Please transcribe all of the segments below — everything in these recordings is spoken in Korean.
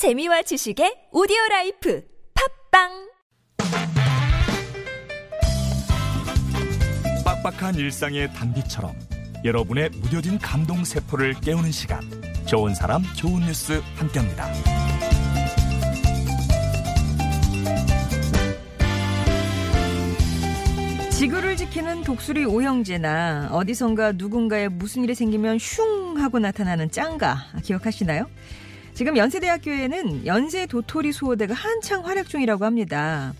재미와 지식의 오디오 라이프 팟빵 빡빡한 일상의 단비처럼 여러분의 무뎌진 감동 세포를 깨우는 시간 좋은 사람 좋은 뉴스 함께합니다. 지구를 지키는 독수리 오형제나 어디선가 누군가에 무슨 일이 생기면 슝 하고 나타나는 짱가 기억하시나요? 지금 연세대학교에는 연세 도토리 수호대가 한창 활약 중이라고 합니다.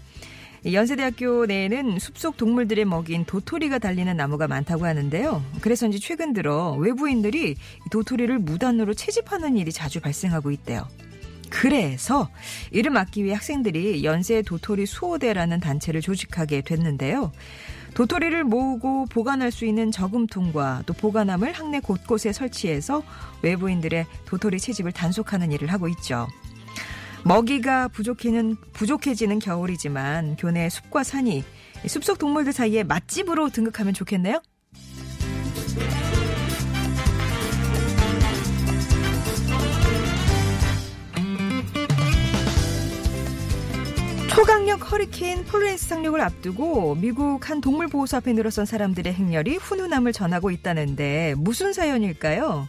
연세대학교 내에는 숲속 동물들의 먹인 도토리가 달리는 나무가 많다고 하는데요. 그래서인지 최근 들어 외부인들이 도토리를 무단으로 채집하는 일이 자주 발생하고 있대요. 그래서 이를 막기 위해 학생들이 연세 도토리 수호대라는 단체를 조직하게 됐는데요. 도토리를 모으고 보관할 수 있는 저금통과 또 보관함을 학내 곳곳에 설치해서 외부인들의 도토리 채집을 단속하는 일을 하고 있죠. 먹이가 부족해는, 부족해지는 겨울이지만 교내 숲과 산이 숲속 동물들 사이에 맛집으로 등극하면 좋겠네요. 허리케인 폴렌스 상륙을 앞두고 미국 한 동물보호소 앞에 늘어선 사람들의 행렬이 훈훈함을 전하고 있다는데 무슨 사연일까요?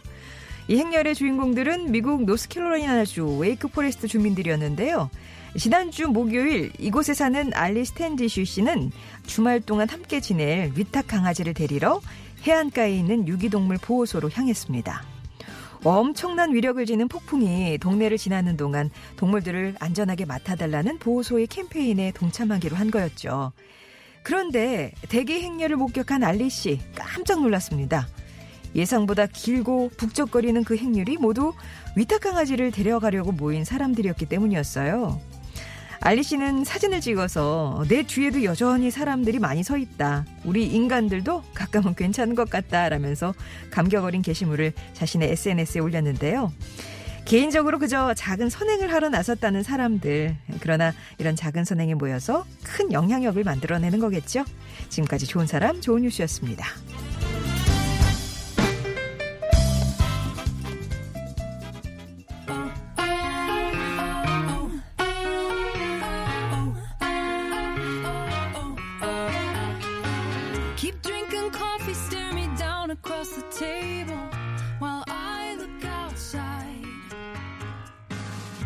이 행렬의 주인공들은 미국 노스캐롤라이나주 웨이크 포레스트 주민들이었는데요. 지난주 목요일 이곳에 사는 알리 스탠디슈 씨는 주말 동안 함께 지낼 위탁 강아지를 데리러 해안가에 있는 유기동물 보호소로 향했습니다. 엄청난 위력을 지닌 폭풍이 동네를 지나는 동안 동물들을 안전하게 맡아달라는 보호소의 캠페인에 동참하기로 한 거였죠. 그런데 대기 행렬을 목격한 알리 씨 깜짝 놀랐습니다. 예상보다 길고 북적거리는 그 행렬이 모두 위탁 강아지를 데려가려고 모인 사람들이었기 때문이었어요. 알리 씨는 사진을 찍어서 내 뒤에도 여전히 사람들이 많이 서 있다. 우리 인간들도 가끔은 괜찮은 것 같다. 라면서 감격 어린 게시물을 자신의 SNS에 올렸는데요. 개인적으로 그저 작은 선행을 하러 나섰다는 사람들. 그러나 이런 작은 선행에 모여서 큰 영향력을 만들어내는 거겠죠. 지금까지 좋은 사람, 좋은 뉴스였습니다. Across the table while I look outside.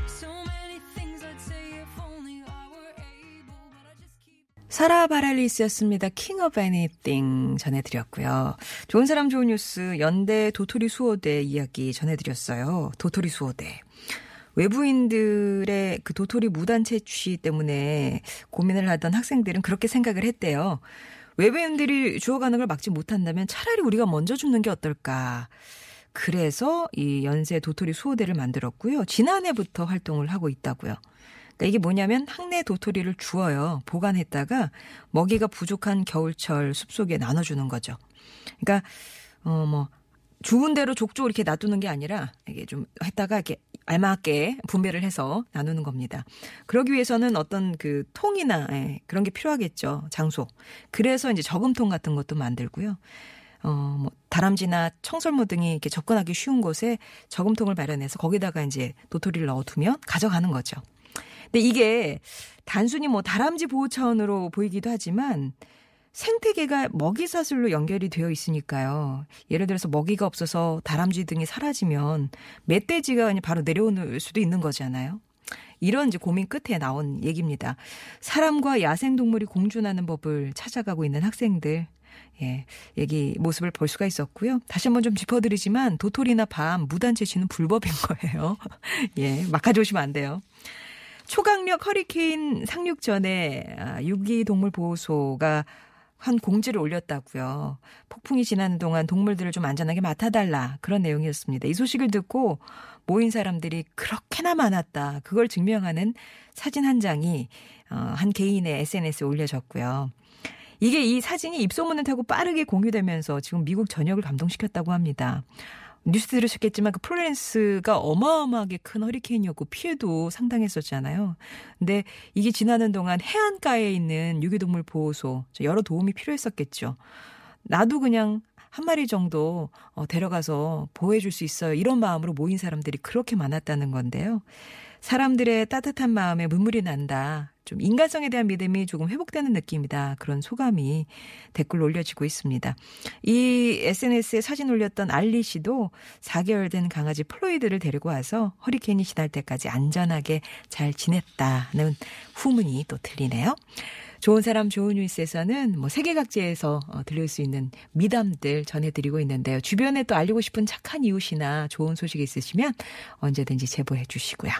So many things I'd say if only I were able, but I just keep. 사라 바랄리스였습니다. 킹 오브 애니띵 전해드렸고요. 좋은 사람 좋은 뉴스 연대 도토리 수호대 이야기 전해드렸어요. 도토리 수호대. 외부인들의 그 도토리 무단 채취 때문에 고민을 하던 학생들은 그렇게 생각을 했대요. 외부인들이 주워가는 걸 막지 못한다면 차라리 우리가 먼저 죽는 게 어떨까. 그래서 이 연세 도토리 수호대를 만들었고요. 지난해부터 활동을 하고 있다고요. 그러니까 이게 뭐냐면 학내 도토리를 주어요. 보관했다가 먹이가 부족한 겨울철 숲속에 나눠주는 거죠. 그러니까 어뭐 죽은 대로 족족 이렇게 놔두는 게 아니라 이게 좀 했다가 이렇게 알맞게 분배를 해서 나누는 겁니다. 그러기 위해서는 어떤 그 통이나 예, 그런 게 필요하겠죠. 장소. 그래서 이제 저금통 같은 것도 만들고요. 어, 뭐, 다람쥐나 청설모 등이 이렇게 접근하기 쉬운 곳에 저금통을 마련해서 거기다가 이제 도토리를 넣어두면 가져가는 거죠. 근데 이게 단순히 뭐 다람쥐 보호 차원으로 보이기도 하지만 생태계가 먹이 사슬로 연결이 되어 있으니까요. 예를 들어서 먹이가 없어서 다람쥐 등이 사라지면 멧돼지가 바로 내려오는 수도 있는 거잖아요. 이런 이제 고민 끝에 나온 얘기입니다. 사람과 야생동물이 공존하는 법을 찾아가고 있는 학생들. 예, 얘기 모습을 볼 수가 있었고요. 다시 한번 좀 짚어드리지만 도토리나 밤 무단 채취는 불법인 거예요. 예, 막 가져오시면 안 돼요. 초강력 허리케인 상륙 전에 아, 유기동물보호소가 한 공지를 올렸다고요. 폭풍이 지나는 동안 동물들을 좀 안전하게 맡아달라 그런 내용이었습니다. 이 소식을 듣고 모인 사람들이 그렇게나 많았다. 그걸 증명하는 사진 한 장이 어, 한 개인의 SNS에 올려졌고요. 이게 이 사진이 입소문을 타고 빠르게 공유되면서 지금 미국 전역을 감동시켰다고 합니다. 뉴스 들으셨겠지만 그 플로렌스가 어마어마하게 큰 허리케인이었고 피해도 상당했었잖아요. 근데 이게 지나는 동안 해안가에 있는 유기동물 보호소 여러 도움이 필요했었겠죠. 나도 그냥 한 마리 정도 어, 데려가서 보호해 줄 수 있어요. 이런 마음으로 모인 사람들이 그렇게 많았다는 건데요. 사람들의 따뜻한 마음에 눈물이 난다. 좀 인간성에 대한 믿음이 조금 회복되는 느낌이다. 그런 소감이 댓글로 올려지고 있습니다. 이 SNS에 사진 올렸던 알리 씨도 4개월 된 강아지 플로이드를 데리고 와서 허리케인이 지날 때까지 안전하게 잘 지냈다는 후문이 또 들리네요. 좋은 사람 좋은 뉴스에서는 뭐 세계 각지에서 어, 들릴 수 있는 미담들 전해드리고 있는데요. 주변에 또 알리고 싶은 착한 이웃이나 좋은 소식 있으시면 언제든지 제보해 주시고요.